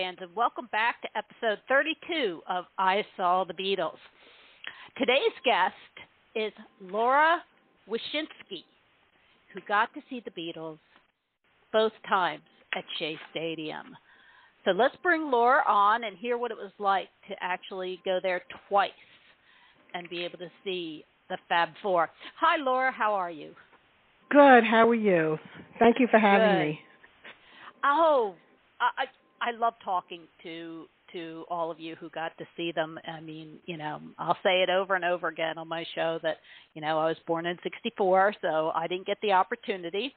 Fans, and welcome back to episode 32 of I Saw the Beatles. Today's guest is Laura Wishinsky, who got to see the Beatles both times at Shea Stadium. So let's bring Laura on and hear what it was like to actually go there twice and be able to see the Fab Four. Hi, Laura. How are you? Good. How are you? Thank you for having Good. me. Oh, I I love talking to to all of you who got to see them. I mean, you know, I'll say it over and over again on my show that, you know, I was born in 64, so I didn't get the opportunity.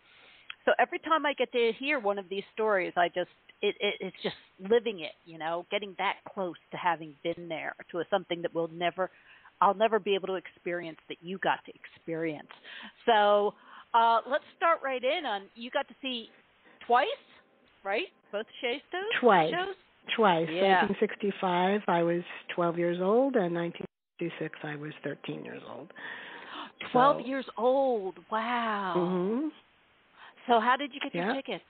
So every time I get to hear one of these stories, I just it, it it's just living it, you know, getting that close to having been there to a, something that will never I'll never be able to experience that you got to experience. So, uh let's start right in on you got to see twice, right? Both shows? Twice. Shows? Twice. Yeah. 1965, I was 12 years old, and 1966, I was 13 years old. 12 So- years old. Wow. hmm So how did you get your tickets?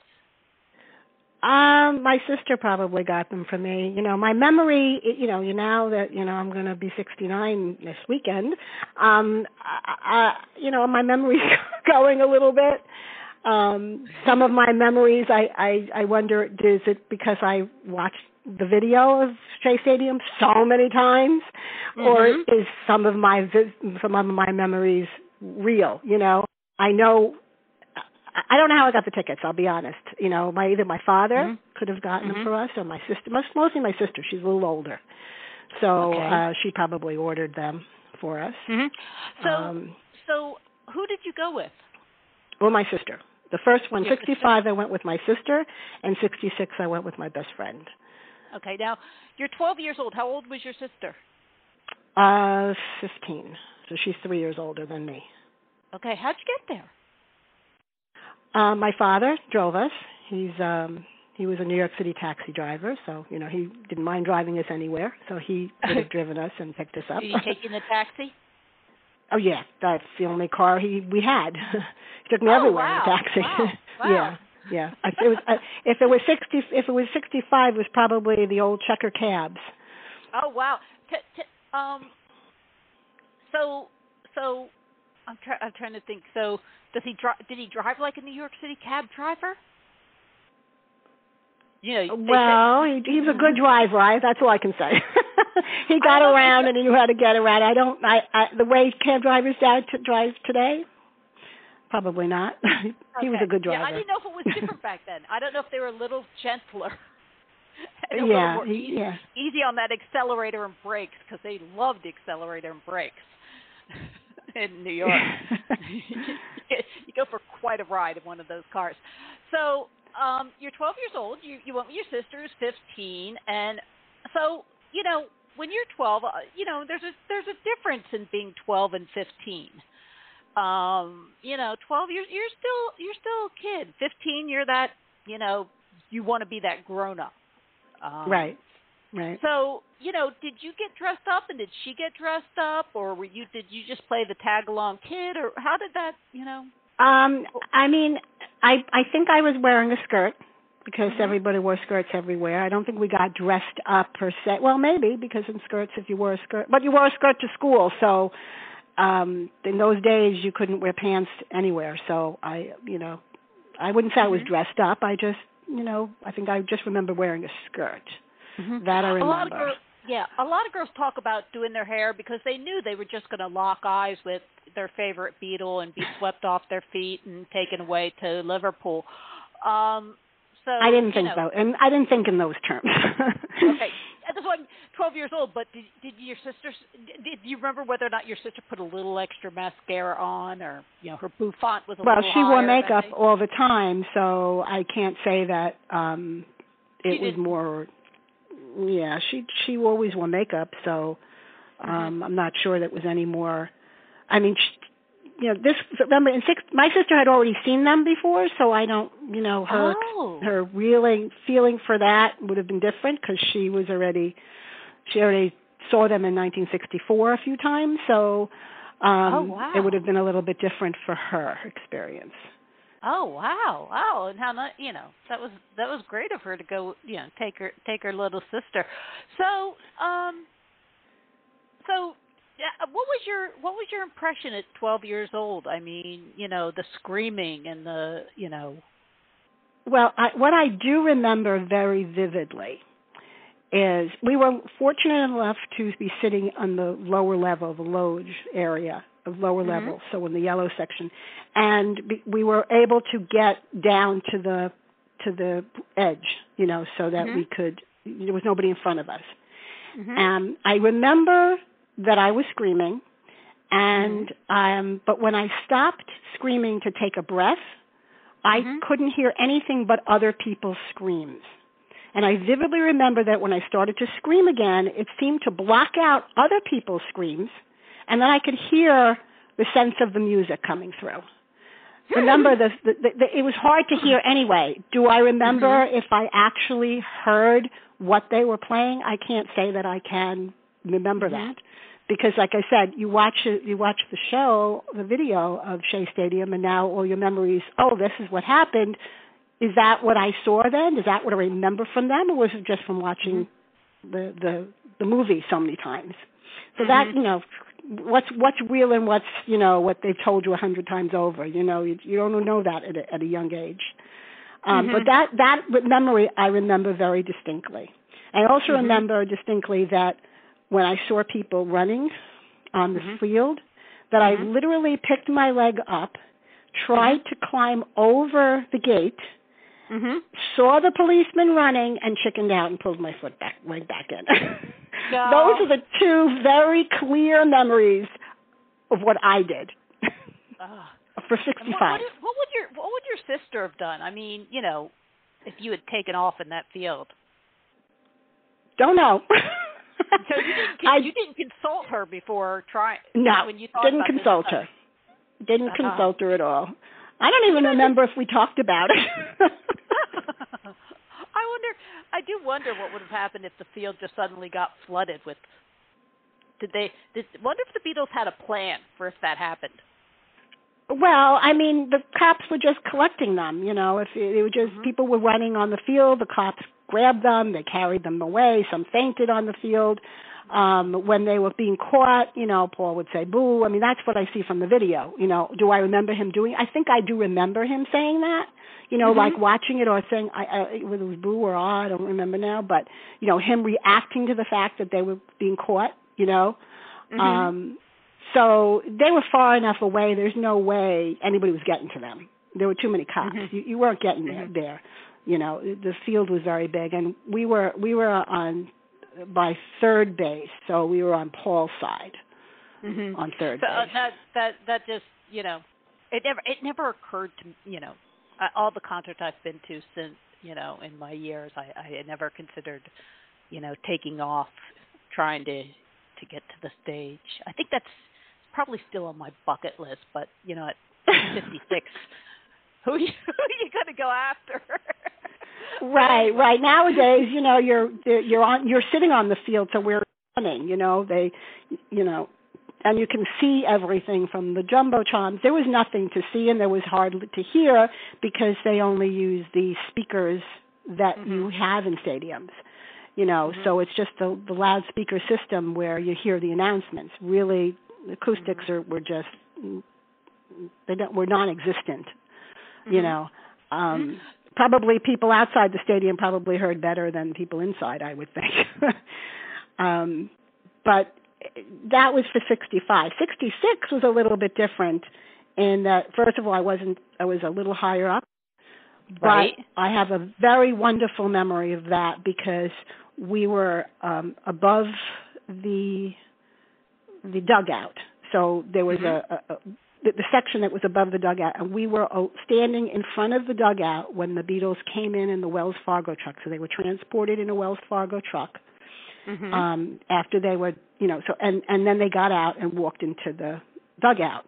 Um, my sister probably got them for me. You know, my memory. You know, you now that you know I'm going to be 69 this weekend. Um, I, I, you know, my memory's going a little bit. Um, some of my memories, I, I, I wonder, is it because I watched the video of Shea Stadium so many times, or Mhm. is some of my some of my memories real? You know, I know I- don't know how I got the tickets. I'll be honest. You know, my either my father Mhm. could have gotten Mhm. them for us, or my sister. Most, mostly my sister. She's a little older, so Okay. uh, she probably ordered them for us. Mhm. So um, so who did you go with? well, my sister. The first one, 65, I went with my sister, and 66, I went with my best friend. Okay. Now, you're 12 years old. How old was your sister? Uh, 15. So she's three years older than me. Okay. How'd you get there? Uh, my father drove us. He's um he was a New York City taxi driver, so you know he didn't mind driving us anywhere. So he would have driven us and picked us up. You take in the taxi? oh yeah, that's the only car he we had. he took me Oh, everywhere wow. in a taxi. Wow. Wow. yeah, yeah. If it was uh, if it was sixty if it was sixty five, it was probably the old checker cabs. Oh wow. T- t- um. So so, I'm trying. I'm trying to think. So does he drive? Did he drive like a New York City cab driver? You know. they say- Well, he, he's a good driver. I, that's all I can say. he got oh, around and he knew how to get around. I don't. I, I the way cab drivers drive, to, drive today, probably not. he was a good driver. Yeah, I didn't know if it was different back then. I don't know if they were a little gentler. and yeah, more easy, yeah. easy on that accelerator and brakes because they loved the accelerator and brakes in New York. you go for quite a ride in one of those cars. So um, you're 12 years old. You you went with your sister who's 15, and so you know when you're 12, uh, you know there's a there's a difference in being 12 and 15. Um, you know, 12 years you're still you're still a kid. 15, you're that you know you want to be that grown up. Um, right, right. so, you know, did you get dressed up and did she get dressed up or were you did you just play the tag along kid or how did that, you know? Um, I mean, I I think I was wearing a skirt because Mhm. everybody wore skirts everywhere. I don't think we got dressed up per se. Well, maybe because in skirts, if you wore a skirt, but you wore a skirt to school, so um in those days you couldn't wear pants anywhere. So I, you know, I wouldn't say I was Mhm. dressed up. I just, you know, I think I just remember wearing a skirt. Mm-hmm. That I A lot of remember. girls yeah, a lot of girls talk about doing their hair because they knew they were just going to lock eyes with their favorite Beatle and be swept off their feet and taken away to Liverpool. Um so I didn't think know, so, and I didn't think in those terms. okay. At this one, 12 years old, but did, did your sister, did you remember whether or not your sister put a little extra mascara on or, you know, her bouffant was a well, little she wore makeup all the time, so I can't say that um it She was didn't. more yeah, she she always wore makeup, so Mm-hmm. um I'm not sure that was any more I mean, she, you know, this remember in six my sister had already seen them before, so I don't, you know, her Oh. her really feeling for that would have been different cuz she was already she already saw them in 1964 a few times, so um Oh, wow. it would have been a little bit different for her experience. Oh wow, wow! And how not, you know that was that was great of her to go, you know, take her take her little sister. So, um, so what was your what was your impression at 12 years old? I mean, you know, the screaming and the, you know. Well, I, what I do remember very vividly is we were fortunate enough to be sitting on the lower level, of the loge area of lower mm-hmm. level, so in the yellow section, and we were able to get down to the to the edge, you know, so that mm-hmm. we could. There was nobody in front of us. Mm-hmm. Um, I remember that I was screaming, and mm-hmm. um, but when I stopped screaming to take a breath, I mm-hmm. couldn't hear anything but other people's screams. And I vividly remember that when I started to scream again, it seemed to block out other people's screams, and then I could hear the sense of the music coming through. remember, the, the, the, it was hard to hear anyway. Do I remember mm-hmm. if I actually heard what they were playing? I can't say that I can remember mm-hmm. that because like I said, you watch you watch the show, the video of Shea Stadium, and now all your memories. Oh, this is what happened. Is that what I saw then? Is that what I remember from them, or was it just from watching mm-hmm. the the the movie so many times? So mm-hmm. that you know, what's what's real and what's you know what they've told you a hundred times over. You know, you, you don't know that at a, at a young age. Um, mm-hmm. But that that memory I remember very distinctly. I also mm-hmm. remember distinctly that when I saw people running on the mm-hmm. field that I Mhm. literally picked my leg up, tried Mm-hmm. to climb over the gate, Mhm. saw the policeman running, and chickened out and pulled my foot back leg back in. No. Those are the two very clear memories of what I did Ugh. for 65. What, what, what would your what would your sister have done? I mean, you know, if you had taken off in that field. Don't know. So you didn't I you didn't consult her before trying no, when you didn't consult her. Didn't Uh-huh. consult her at all. I don't even remember if we talked about it. I wonder. I do wonder what would have happened if the field just suddenly got flooded with. Did they? Did wonder if the Beatles had a plan for if that happened? Well, I mean, the cops were just collecting them. You know, if it, it was just Mhm. people were running on the field, the cops grabbed them, they carried them away. Some fainted on the field. Um, when they were being caught, you know, Paul would say "boo." I mean, that's what I see from the video. You know, do I remember him doing? I think I do remember him saying that. You know, Mhm. like watching it or saying, I, I, whether it was boo or ah, I don't remember now. But you know, him reacting to the fact that they were being caught. You know, Mhm. um, so they were far enough away. There's no way anybody was getting to them. There were too many cops. Mhm. You, you weren't getting there. Mhm. There, you know, the field was very big, and we were we were on by third base, so we were on Paul's side Mhm. on third So uh, base. that that that just you know, it never it never occurred to me, you know, uh, all the concerts I've been to since you know in my years, I I had never considered, you know, taking off, trying to to get to the stage. I think that's probably still on my bucket list, but you know, at 56, who you who you gonna go after? right, right. Nowadays, you know, you're you're on you're sitting on the field, so we're running. You know, they, you know, and you can see everything from the jumbotrons. There was nothing to see, and there was hardly to hear because they only use the speakers that you Mhm. have in stadiums. You know, Mhm. so it's just the the loudspeaker system where you hear the announcements. Really, acoustics are were just they don't were non-existent. You Mhm. know, um, probably people outside the stadium probably heard better than people inside. I would think. um, but that was for 65. 66 was a little bit different in that first of all I wasn't I was a little higher up. But Right. I have a very wonderful memory of that because we were um above the the dugout. So there was Mhm. a, a, a the, the section that was above the dugout, and we were uh, standing in front of the dugout when the Beatles came in in the Wells Fargo truck. So they were transported in a Wells Fargo truck Mhm. um, after they were, you know, so and and then they got out and walked into the dugout.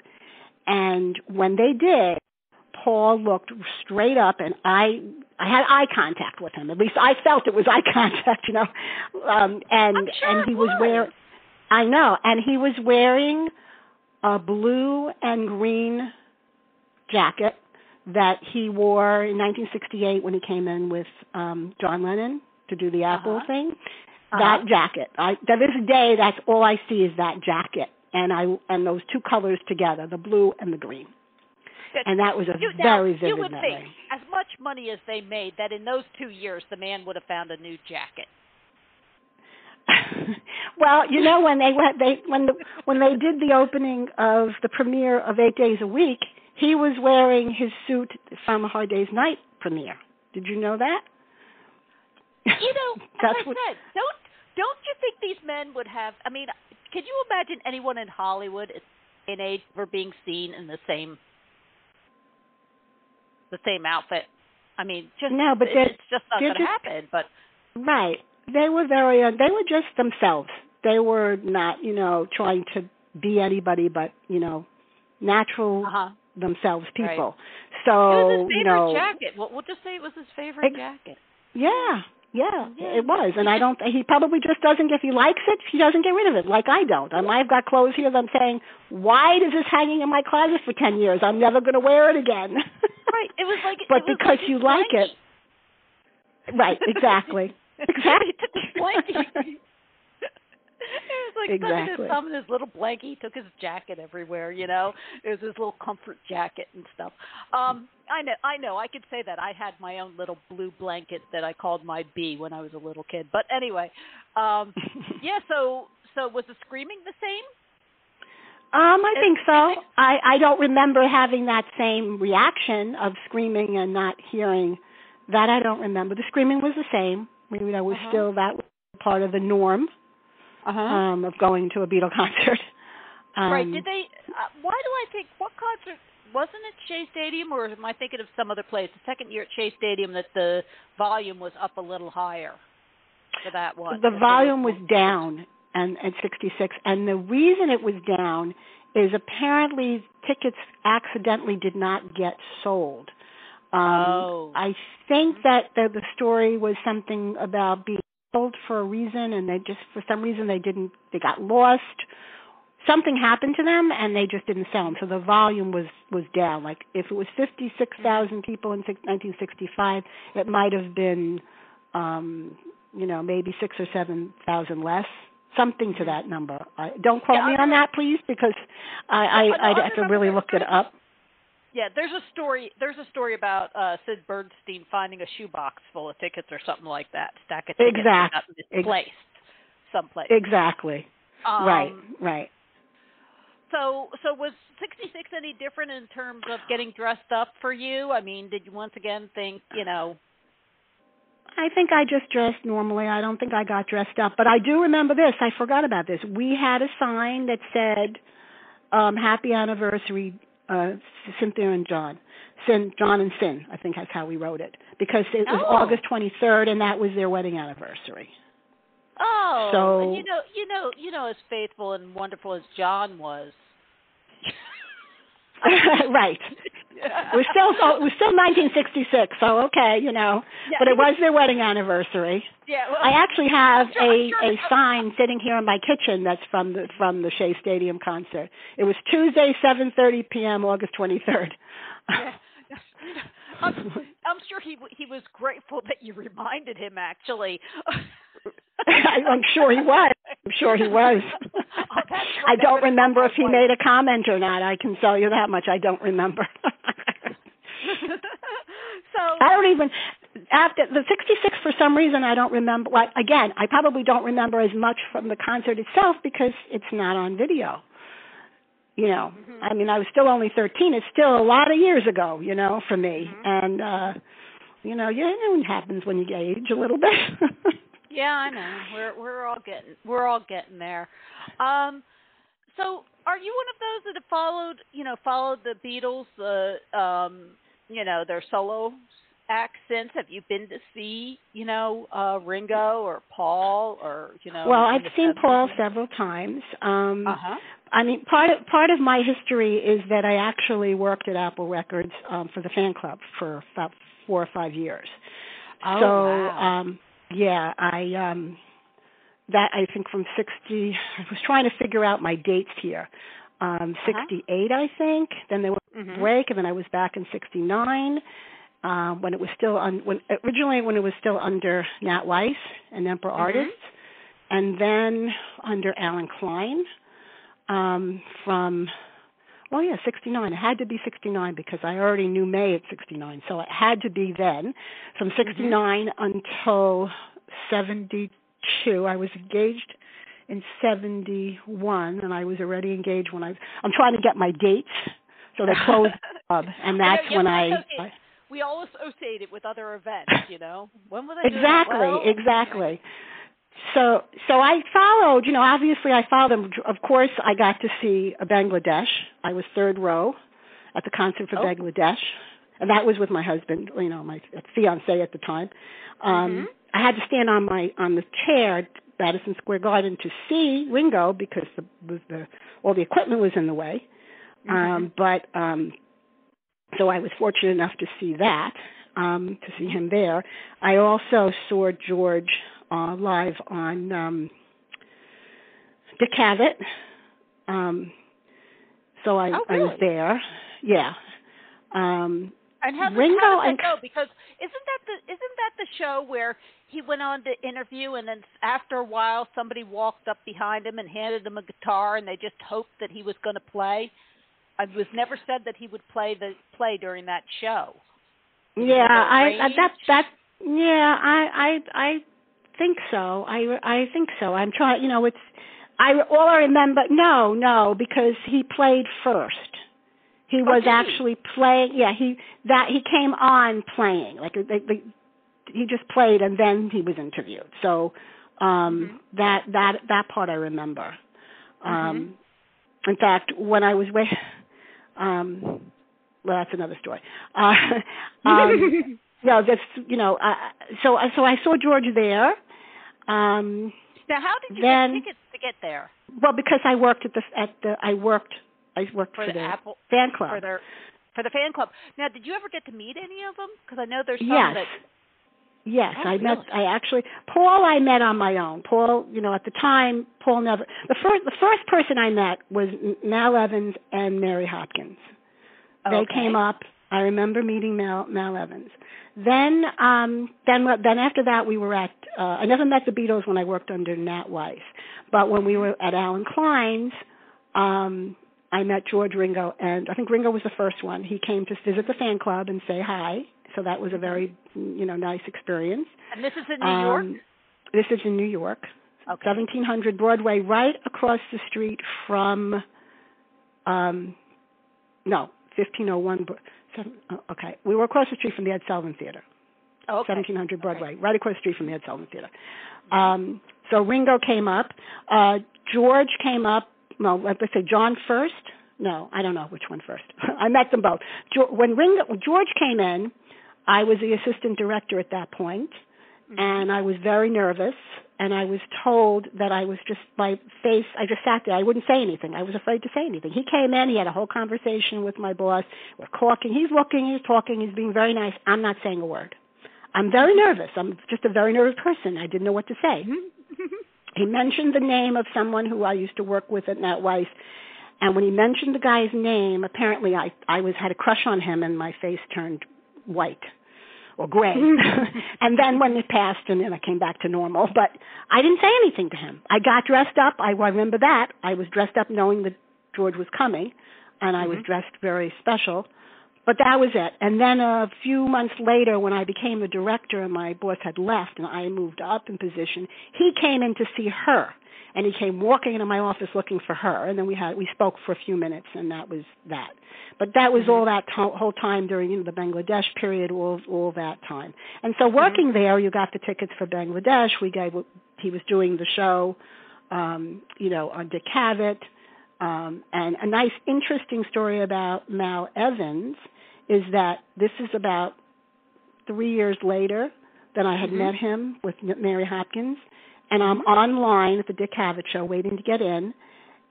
And when they did, Paul looked straight up, and I I had eye contact with him. At least I felt it was eye contact, you know. Um, and sure and he was was. wearing, I know, and he was wearing a blue and green jacket that he wore in 1968 when he came in with um John Lennon to do the Apple Uh-huh. thing. Uh-huh. That jacket. I to this day that's all I see is that jacket and I and those two colors together, the blue and the green. And that was a You, now, very vivid you would memory. think, as much money as they made, that in those two years the man would have found a new jacket. Well, you know when they went they when the when they did the opening of the premiere of 8 Days a Week, he was wearing his suit from a Hard Day's Night premiere. Did you know that? You know, as I what- said, don't don't you think these men would have? I mean, can you imagine anyone in Hollywood in age for being seen in the same the same outfit? I mean, just No, but it- it's just not going to happen. But Right. They were very uh, they were just themselves. They were not, you know, trying to be anybody but, you know, natural uh-huh. themselves Right. people. it So, was his favorite you know, jacket. We'll, we'll just say it was his favorite Ex- jacket. Yeah, yeah, it was, and I don't. He probably just doesn't. If he likes it, he doesn't get rid of it. Like I don't. I might have got clothes here that I'm saying, why is this hanging in my closet for ten years? I'm never going to wear it again. Right. It was like. But it because like you like it. right. Exactly. Exactly. he took his blankie. it was like stuck in his thumb in his little blankie. He took his jacket everywhere. You know, it was his little comfort jacket and stuff. Um, I know, I know. I could say that I had my own little blue blanket that I called my bee when I was a little kid. But anyway, um, yeah. So, so was the screaming the same? Um, I think so. I I don't remember having that same reaction of screaming and not hearing. That I don't remember. The screaming was the same. Maybe that was Uh-huh. still that was part of the norm Uh huh. um, of going to a Beatle concert. Um, right. Did they? Uh, why do I think what concert? Wasn't it Shea Stadium, or am I thinking of some other place? The second year at Shea Stadium, that the volume was up a little higher for that one. the volume was down and at 66 and the reason it was down is apparently tickets accidentally did not get sold um Oh. i think that the, the story was something about being sold for a reason and they just for some reason they didn't they got lost. Something happened to them and they just didn't sell them so the volume was was down. Like if it was 56,000 people in six- 1965 it might have been um you know maybe 6 or 7,000 less something to that number. I, don't quote Yeah, me on that please because I I I'd have to really look it up Yeah, there's a story. There's a story about uh Sid Bernstein finding a shoebox full of tickets or something like that. Stack of tickets that Exact- got ex- misplaced someplace. exactly Um, right right So, so was '66 any different in terms of getting dressed up for you? I mean, did you once again think, you know, I think I just dressed normally. I don't think I got dressed up, but I do remember this. I forgot about this. We had a sign that said um happy anniversary uh Cynthia and John. Cyn John and Cyn, I think that's how we wrote it. Because it was Oh. August 23rd and that was their wedding anniversary. oh, So- and you know, you know, you know, as faithful and wonderful as John was. right. It was still so it was still 1966, so okay, you know. Yeah, But it was their wedding anniversary. Yeah, well, I actually have sure- a sure a sign sitting here in my kitchen that's from the from the Shea Stadium concert. It was Tuesday, 7:30 p.m., August 23rd. Yeah. I'm, I'm sure he he was grateful that you reminded him. Actually, I'm sure he was. I'm sure he was. Oh, I don't remember if he made a comment or not. I can tell you that much. I don't remember. I don't even after the 66 for some reason I don't remember. Like again, I probably don't remember as much from the concert itself because it's not on video. You know, Mhm. I mean, I was still only 13. It's still a lot of years ago, you know, for me. Mhm. And uh you know, you know what happens when you age a little bit. yeah, I know. We're we're all getting we're all getting there. Um, so are you one of those that have followed you know followed the Beatles the um you know their solo since? Have you been to see you know uh Ringo or Paul or you know? well, I've seen 70s? Paul several times. Um Uh huh. I mean, part of part of my history is that I actually worked at Apple Records um, for the fan club for about four or five years. Oh, so, wow. um, yeah, I um, that I think from sixty. I was trying to figure out my dates here. um, 68, I think. Then there was Mhm. a break, and then I was back in 69 uh, when it was still on when originally when it was still under Nat Weiss and Emperor Mhm. Artists, and then under Allen Klein um, from well, yeah, 69. It had to be 69 because I already knew May at 69, so it had to be then. From 69 until 72, I was engaged in 71, and I was already engaged when I. I'm trying to get my dates, so they closed the club, and I know, that's you when I. I we all associate it with other events, you know. When they doing exactly. Well, exactly. So, so I followed. You know, obviously, I followed them. Of course, I got to see Bangladesh. I was third row at the concert for Oh. Bangladesh, and that was with my husband. You know, my fiance at the time. Um, Mhm. I had to stand on my on the chair at Madison Square Garden to see Ringo because the the all the equipment was in the way. Um, but um, so I was fortunate enough to see that, um, to see him there. I also saw George uh, live on um, Dick Cavett. Um, so I, Oh, I was there. Yeah. Um, And how Ringo how does that and- go? Because isn't that the isn't that the show where he went on to interview and then after a while somebody walked up behind him and handed him a guitar and they just hoped that he was going to play? It was never said that he would play the play during that show. yeah, I, I that that yeah, I I I think so. I I think so. I'm trying. You know, it's I all I remember. No, no, because he played first. He was did actually playing. Yeah, he that he came on playing. Like he just played and then he was interviewed. So um that that that part I remember. Um in fact, when I was with um well that's another story. Uh um yeah, that's you know, uh, so so I saw George there. Um Now, how did you Then- get tickets to get there well because I worked at the at the I worked I worked for, for, the, the Apple fan club. for their for the fan club? Now, did you ever get to meet any of them? Because I know there's some yes. that. Yes, Oh, I met. really? I actually Paul. I met on my own. Paul, you know, at the time, Paul never. The first, the first person I met was Mal Evans and Mary Hopkins. They came up. I remember meeting Mal, Mal Evans. Then, um, then, then after that, we were at. Uh, I never met the Beatles when I worked under Nat Weiss, but when we were at Allen Klein's, um, I met George Ringo, and I think Ringo was the first one. He came to visit the fan club and say hi. So that was a very, you know, nice experience. And this is in New York. Um, this is in New York, Okay. 1700 Broadway, right across the street from, um, no, 1501. Bro- seven, oh, okay, we were across the street from the Ed Sullivan Theater, Okay. 1700 Broadway, right across the street from the Ed Sullivan Theater. Um, so Ringo came up. Uh, George came up. Well, let's say John first. No, I don't know which one first. I met them both. Jo- When Ringo, George came in, I was the assistant director at that point, mm-hmm. and I was very nervous. And I was told that I was just my face. I just sat there. I wouldn't say anything. I was afraid to say anything. He came in. He had a whole conversation with my boss. We're talking. He's looking. He's talking. He's being very nice. I'm not saying a word. I'm very nervous. I'm just a very nervous person. I didn't know what to say. Mm-hmm. He mentioned the name of someone who I used to work with at Nat Weiss, and when he mentioned the guy's name, apparently I I was had a crush on him, and my face turned white or gray. and then when it passed, and then I came back to normal. But I didn't say anything to him. I got dressed up. I remember that. I was dressed up knowing that George was coming, and I was mm-hmm. dressed very special. But that was it. And then a few months later, when I became the director and my boss had left and I moved up in position, he came in to see her. And he came walking into my office looking for her. And then we had we spoke for a few minutes, and that was that. But that was all that to- whole time during you know, the Bangladesh period, all all that time. And so working there, you got the tickets for Bangladesh. We gave he was doing the show, um, you know, on Dick Cavett. Um, and a nice, interesting story about Mal Evans is that this is about three years later that I had Mhm. met him with Mary Hopkins, and I'm online at the Dick Cavett show waiting to get in,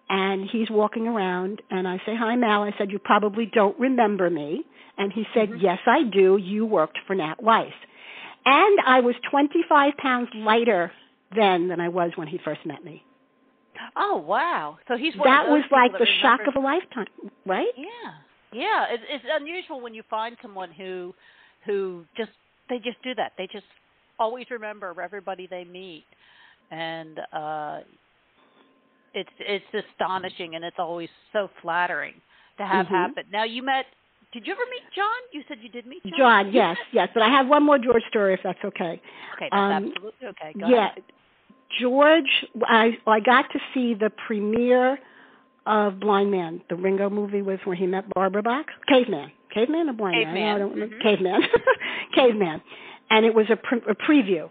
and he's walking around, and I say, "Hi, Mal." I said, "You probably don't remember me," and he said, Mhm. "Yes, I do. You worked for Nat Weiss," and I was 25 pounds lighter then than I was when he first met me. Oh wow! So he's that was like that the shock of a lifetime, right? Yeah, yeah. It's, it's unusual when you find someone who who just they just do that. They just always remember everybody they meet, and uh it's it's astonishing and it's always so flattering to have mm-hmm. happen. Now you met. Did you ever meet John? You said you did meet John. John, yes, yes. But I have one more George story, if that's okay. Okay, that's um, absolutely okay. Go yeah, ahead. George, I I got to see the premiere of Blind Man, the Ringo movie with where he met Barbara Bach. Caveman, Caveman or Blind Caveman. Man? I don't mm-hmm. Caveman, Caveman, and it was a, pre- a preview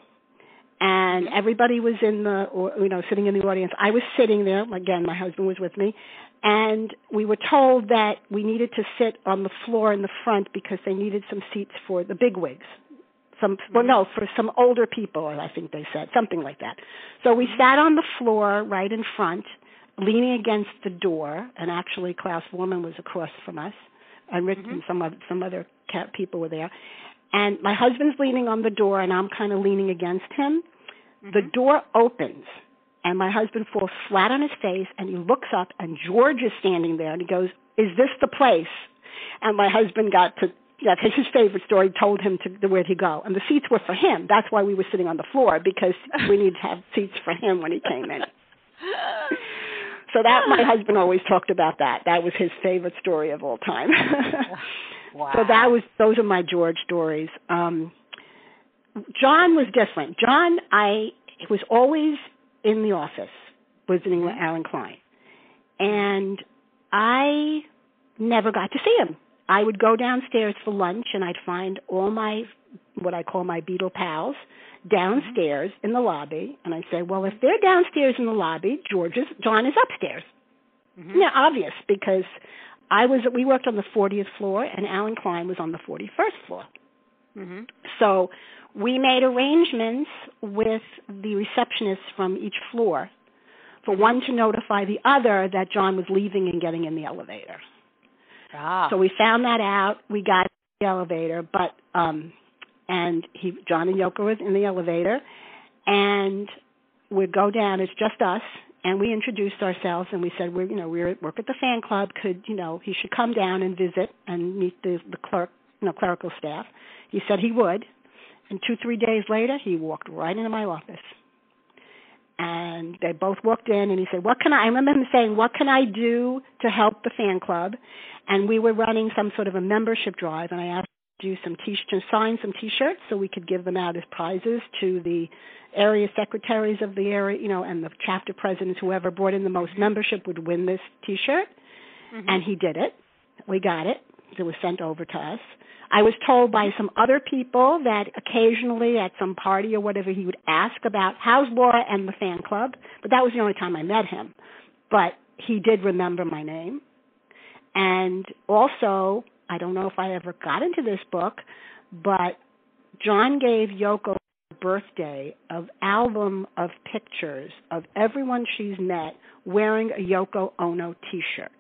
and mm-hmm. everybody was in the or, you know sitting in the audience. I was sitting there again my husband was with me and we were told that we needed to sit on the floor in the front because they needed some seats for the big wigs. Some well mm-hmm. no for some older people i think they said something like that. So we mm-hmm. sat on the floor right in front leaning against the door and actually klaus Voormann was across from us and Rick mm-hmm. and some other some other people were there and my husband's leaning on the door and I'm kind of leaning against him the mm-hmm. door opens and my husband falls flat on his face and he looks up and George is standing there and he goes, Is this the place? And my husband got to yeah, because his favorite story told him to the where to go. And the seats were for him. That's why we were sitting on the floor, because we need to have seats for him when he came in. so that my husband always talked about that. That was his favorite story of all time. wow. So that was those are my George stories. Um John was different. John, I was always in the office visiting with Mm-hmm. Allen Klein, and I never got to see him. I would go downstairs for lunch, and I'd find all my what I call my Beatle pals downstairs Mm-hmm. in the lobby, and I'd say, "Well, if they're downstairs in the lobby, George is John is upstairs." Mm-hmm. Yeah, obvious because I was we worked on the 40th floor, and Allen Klein was on the 41st floor. Mm-hmm. So we made arrangements with the receptionists from each floor for one to notify the other that John was leaving and getting in the elevator. Ah. So we found that out. We got the elevator, but um and he John and Yoko were in the elevator and we'd go down, it's just us, and we introduced ourselves and we said we're you know, we're at work at the fan club, could you know, he should come down and visit and meet the the clerk you know, clerical staff. He said he would. And two, three days later, he walked right into my office. And they both walked in, and he said, "What can I?" I remember him saying, "What can I do to help the fan club?" And we were running some sort of a membership drive, and I asked do some t to sign some T-shirts so we could give them out as prizes to the area secretaries of the area, you know, and the chapter presidents. Whoever brought in the most membership would win this T-shirt, mm-hmm. and he did it. We got it. It was sent over to us. I was told by some other people that occasionally at some party or whatever he would ask about how's Laura and the fan club, but that was the only time I met him. But he did remember my name. And also, I don't know if I ever got into this book, but John gave Yoko a birthday of album of pictures of everyone she's met wearing a Yoko Ono t-shirt.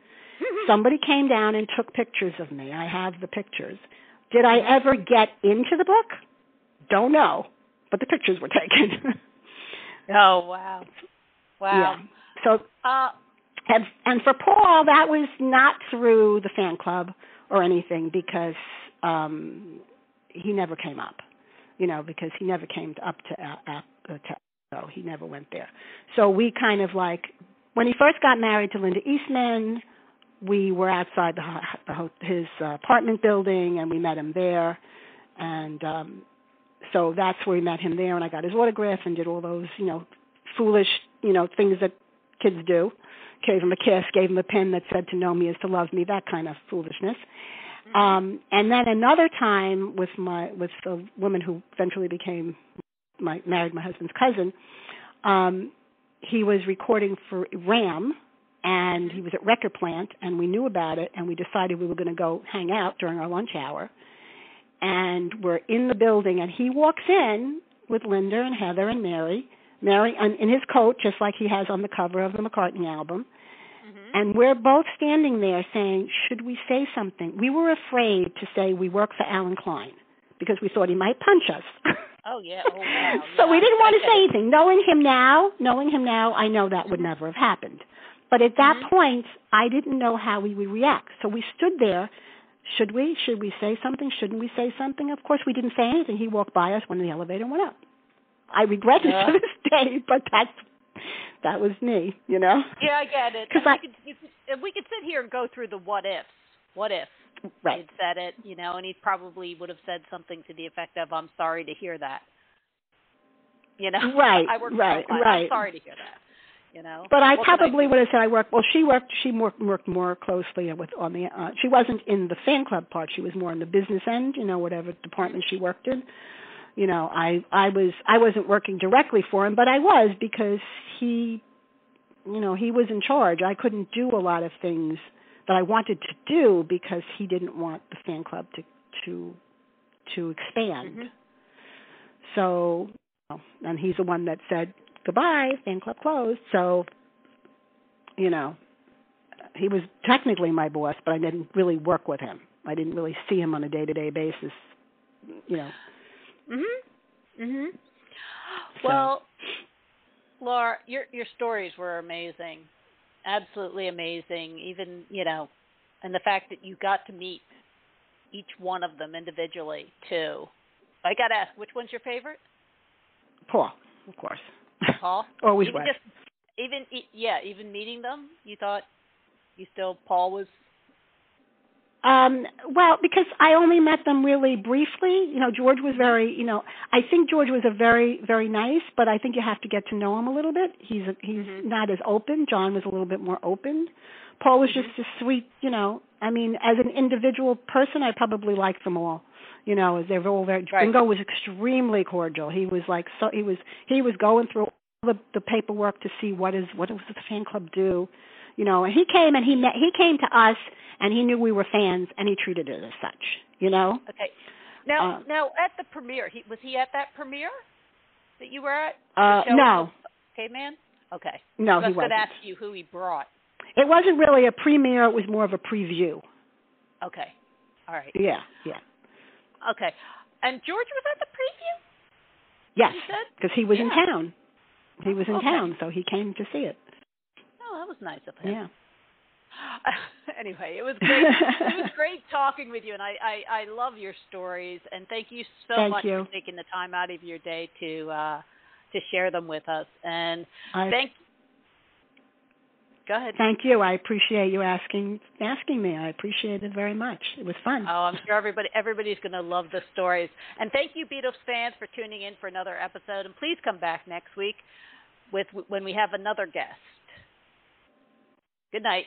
Somebody came down and took pictures of me. I have the pictures. Did I ever get into the book? Don't know, but the pictures were taken. oh wow, wow. Yeah. So, uh, and, and for Paul, that was not through the fan club or anything because um he never came up. You know, because he never came up to uh, uh, to so he never went there. So we kind of like when he first got married to Linda Eastman, we were outside the, the his apartment building and we met him there and um so that's where we met him there and I got his autograph and did all those you know foolish you know things that kids do gave him a kiss gave him a pin that said to know me is to love me that kind of foolishness mm-hmm. um and then another time with my with the woman who eventually became my married my husband's cousin um he was recording for Ram and he was at Record Plant, and we knew about it, and we decided we were going to go hang out during our lunch hour. And we're in the building, and he walks in with Linda and Heather and Mary, Mary in his coat, just like he has on the cover of the McCartney album. Mm-hmm. And we're both standing there saying, Should we say something? We were afraid to say we work for Allen Klein because we thought he might punch us. Oh yeah. Oh wow. so yeah, we didn't want to say anything. Knowing him now, knowing him now, I know that would never have happened. But at that Mhm. point, I didn't know how we would react. So we stood there. Should we? Should we say something? Shouldn't we say something? Of course, we didn't say anything. He walked by us when the elevator went up. I regret it Yeah. to this day, but that's that was me, you know. Yeah, I get it. 'Cause And I- we could, could, if we could sit here and go through the what ifs. What if Right. he'd said it, you know, and he probably would have said something to the effect of, "I'm sorry to hear that." You know, Right, I work right, for a client. right. I'm sorry to hear that. You know, But I probably do? would have said I worked. Well, she worked. She worked, worked more closely with on the. Uh, she wasn't in the fan club part. She was more in the business end. You know, whatever department she worked in. You know, I I was I wasn't working directly for him, but I was because he, you know, he was in charge. I couldn't do a lot of things that I wanted to do because he didn't want the fan club to to to expand. Mhm. So, and he's the one that said goodbye, fan club closed. So, you know, he was technically my boss, but I didn't really work with him. I didn't really see him on a day-to-day basis. You know. Mhm. Mhm. So- Well, Laura, your your stories were amazing, absolutely amazing. Even you know, and the fact that you got to meet each one of them individually too. I got to ask, which one's your favorite? Paul, of course. Paul. Always even just even yeah, even meeting them, you thought you still Paul was Um, well, because I only met them really briefly. You know, George was very, you know, I think George was a very, very nice, but I think you have to get to know him a little bit. He's a, he's Mhm. not as open. John was a little bit more open. Paul was just a sweet, you know. I mean, as an individual person, I probably liked them all. You know, they were all very. Right. Ringo was extremely cordial. He was like so. He was he was going through all the the paperwork to see what is what does the fan club do. You know, and he came and he met. He came to us and he knew we were fans and he treated it as such. You know. okay. Now, Uh, now at the premiere, he was he at that premiere that you were at? Uh, no, Okay, man. Okay. no, I was he going wasn't. to ask you who he brought. It wasn't really a premiere. It was more of a preview. Okay. All right. Yeah, yeah, Okay. And George was at the preview. yes, because he was in town. He was in Okay. town, so he came to see it. Nice of him. Yeah. anyway, it was great. it was great talking with you, and I, I I love your stories. And thank you so Thank much you. for taking the time out of your day to uh to share them with us. And I thank. Go ahead. thank you. I appreciate you asking asking me. I appreciate it very much. It was fun. Oh, I'm sure everybody everybody's going to love the stories. And thank you, Beatles fans, for tuning in for another episode. And please come back next week with when we have another guest. Good night.